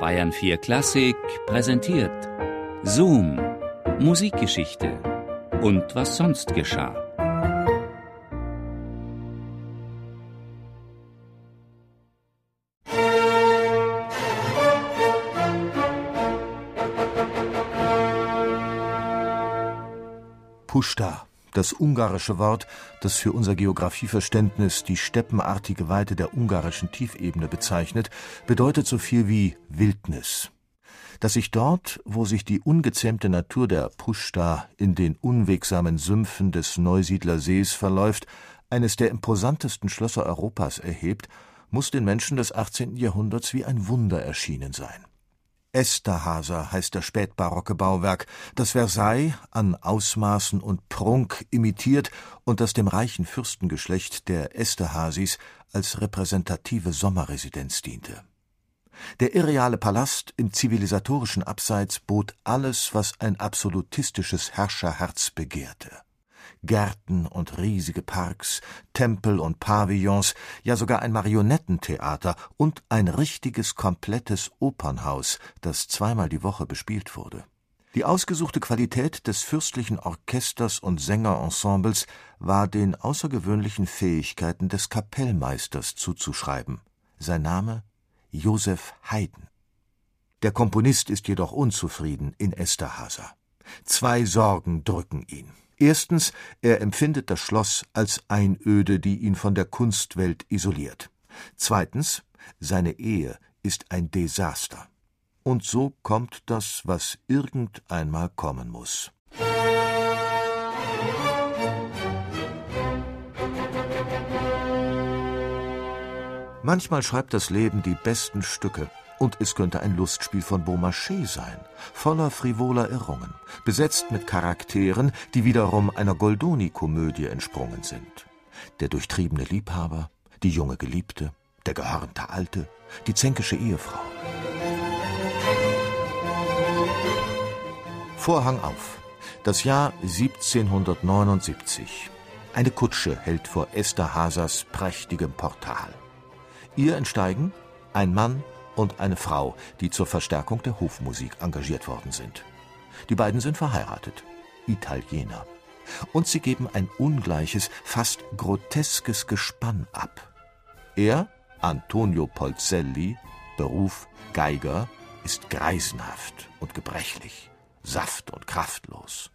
Bayern 4 Klassik präsentiert Zoom, Musikgeschichte und was sonst geschah. Pushta, das ungarische Wort, das für unser Geographieverständnis die steppenartige Weite der ungarischen Tiefebene bezeichnet, bedeutet so viel wie Wildnis. Dass sich dort, wo sich die ungezähmte Natur der Pushta in den unwegsamen Sümpfen des Neusiedlersees verläuft, eines der imposantesten Schlösser Europas erhebt, muss den Menschen des 18. Jahrhunderts wie ein Wunder erschienen sein. Esterhaser heißt das spätbarocke Bauwerk, das Versailles an Ausmaßen und Prunk imitiert und das dem reichen Fürstengeschlecht der Esterhazys als repräsentative Sommerresidenz diente. Der irreale Palast im zivilisatorischen Abseits bot alles, was ein absolutistisches Herrscherherz begehrte. Gärten und riesige Parks, Tempel und Pavillons, ja sogar ein Marionettentheater und ein richtiges komplettes Opernhaus, das zweimal die Woche bespielt wurde. Die ausgesuchte Qualität des fürstlichen Orchesters und Sängerensembles war den außergewöhnlichen Fähigkeiten des Kapellmeisters zuzuschreiben. Sein Name Josef Haydn. Der Komponist ist jedoch unzufrieden in Esterhaser. Zwei Sorgen drücken ihn. Erstens, er empfindet das Schloss als Einöde, die ihn von der Kunstwelt isoliert. Zweitens, seine Ehe ist ein Desaster. Und so kommt das, was irgendeinmal kommen muss. Manchmal schreibt das Leben die besten Stücke, und es könnte ein Lustspiel von Beaumarchais sein, voller frivoler Irrungen, besetzt mit Charakteren, die wiederum einer Goldoni-Komödie entsprungen sind. Der durchtriebene Liebhaber, die junge Geliebte, der gehörnte Alte, die zänkische Ehefrau. Vorhang auf. Das Jahr 1779. Eine Kutsche hält vor Esther Hasers prächtigem Portal. Ihr entsteigen ein Mann und eine Frau, die zur Verstärkung der Hofmusik engagiert worden sind. Die beiden sind verheiratet, Italiener. Und sie geben ein ungleiches, fast groteskes Gespann ab. Er, Antonio Polzelli, Beruf Geiger, ist greisenhaft und gebrechlich, saft- und kraftlos.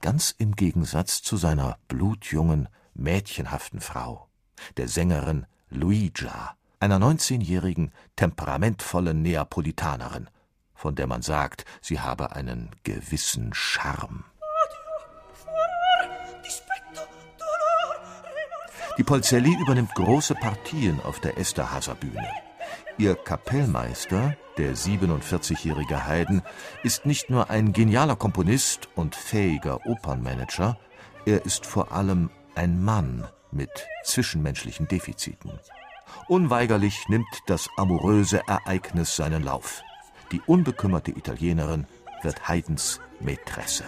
Ganz im Gegensatz zu seiner blutjungen, mädchenhaften Frau, der Sängerin Luigia, einer neunzehnjährigen, temperamentvollen Neapolitanerin, von der man sagt, sie habe einen gewissen Charme. Die Polzelli übernimmt große Partien auf der Esterhaser Bühne. Ihr Kapellmeister, der 47-jährige Haydn, ist nicht nur ein genialer Komponist und fähiger Opernmanager, er ist vor allem ein Mann mit zwischenmenschlichen Defiziten. Unweigerlich nimmt das amoröse Ereignis seinen Lauf. Die unbekümmerte Italienerin wird Haydns Mätresse.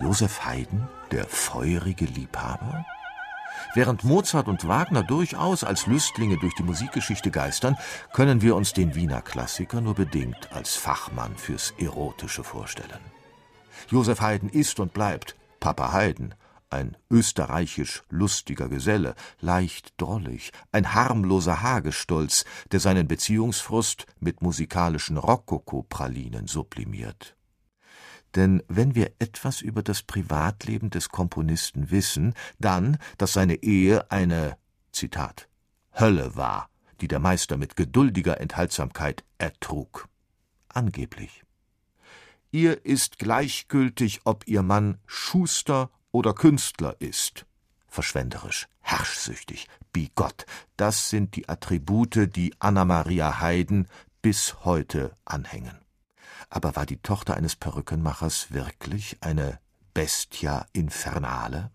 Josef Haydn, der feurige Liebhaber? Während Mozart und Wagner durchaus als Lüstlinge durch die Musikgeschichte geistern, können wir uns den Wiener Klassiker nur bedingt als Fachmann fürs Erotische vorstellen. Josef Haydn ist und bleibt Papa Haydn, ein österreichisch lustiger Geselle, leicht drollig, ein harmloser Hagestolz, der seinen Beziehungsfrust mit musikalischen Rokoko-Pralinen sublimiert. Denn wenn wir etwas über das Privatleben des Komponisten wissen, dann, dass seine Ehe eine, Zitat, Hölle war, die der Meister mit geduldiger Enthaltsamkeit ertrug. Angeblich. Ihr ist gleichgültig, ob ihr Mann Schuster oder Künstler ist. Verschwenderisch, herrschsüchtig, bigott, das sind die Attribute, die Anna-Maria Haydn bis heute anhängen. Aber war die Tochter eines Perückenmachers wirklich eine Bestia infernale?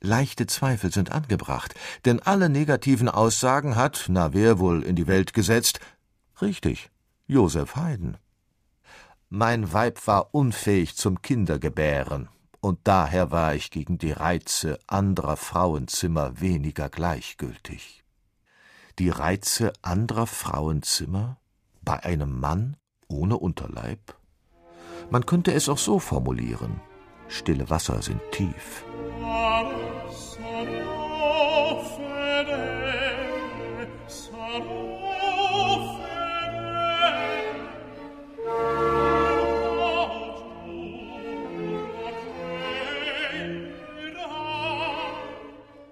Leichte Zweifel sind angebracht, denn alle negativen Aussagen hat, na wer wohl in die Welt gesetzt? Richtig, Josef Haydn. Mein Weib war unfähig zum Kindergebären, und daher war ich gegen die Reize anderer Frauenzimmer weniger gleichgültig. Die Reize anderer Frauenzimmer bei einem Mann ohne Unterleib? Man könnte es auch so formulieren. Stille Wasser sind tief.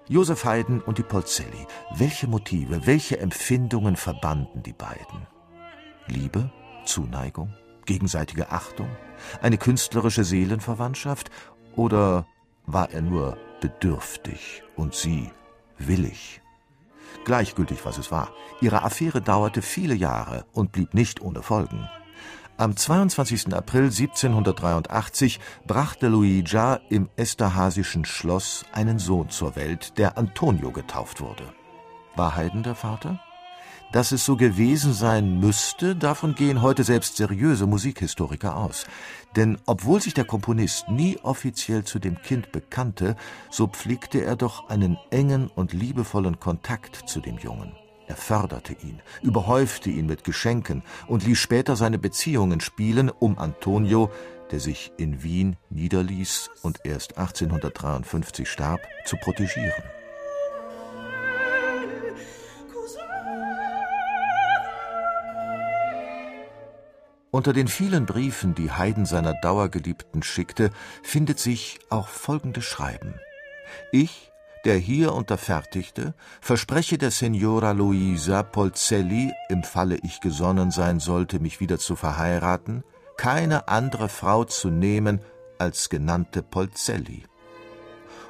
Josef Haydn und die Polzelli. Welche Motive, welche Empfindungen verbanden die beiden? Liebe, Zuneigung, gegenseitige Achtung, eine künstlerische Seelenverwandtschaft oder war er nur bedürftig und sie willig? Gleichgültig, was es war. Ihre Affäre dauerte viele Jahre und blieb nicht ohne Folgen. Am 22. April 1783 brachte Luigia im Esterhasischen Schloss einen Sohn zur Welt, der Antonio getauft wurde. War Haydn der Vater? Dass es so gewesen sein müsste, davon gehen heute selbst seriöse Musikhistoriker aus. Denn obwohl sich der Komponist nie offiziell zu dem Kind bekannte, so pflegte er doch einen engen und liebevollen Kontakt zu dem Jungen. Er förderte ihn, überhäufte ihn mit Geschenken und ließ später seine Beziehungen spielen, um Antonio, der sich in Wien niederließ und erst 1853 starb, zu protegieren. Unter den vielen Briefen, die Haydn seiner Dauergeliebten schickte, findet sich auch folgendes Schreiben. Ich, der hier unterfertigte, verspreche der Signora Luisa Polzelli, im Falle ich gesonnen sein sollte, mich wieder zu verheiraten, keine andere Frau zu nehmen als genannte Polzelli.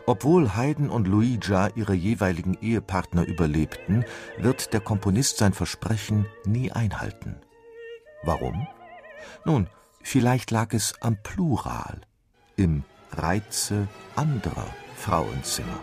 Obwohl Haydn und Luigia ihre jeweiligen Ehepartner überlebten, wird der Komponist sein Versprechen nie einhalten. Warum? Nun, vielleicht lag es am Plural, im Reize anderer Frauenzimmer.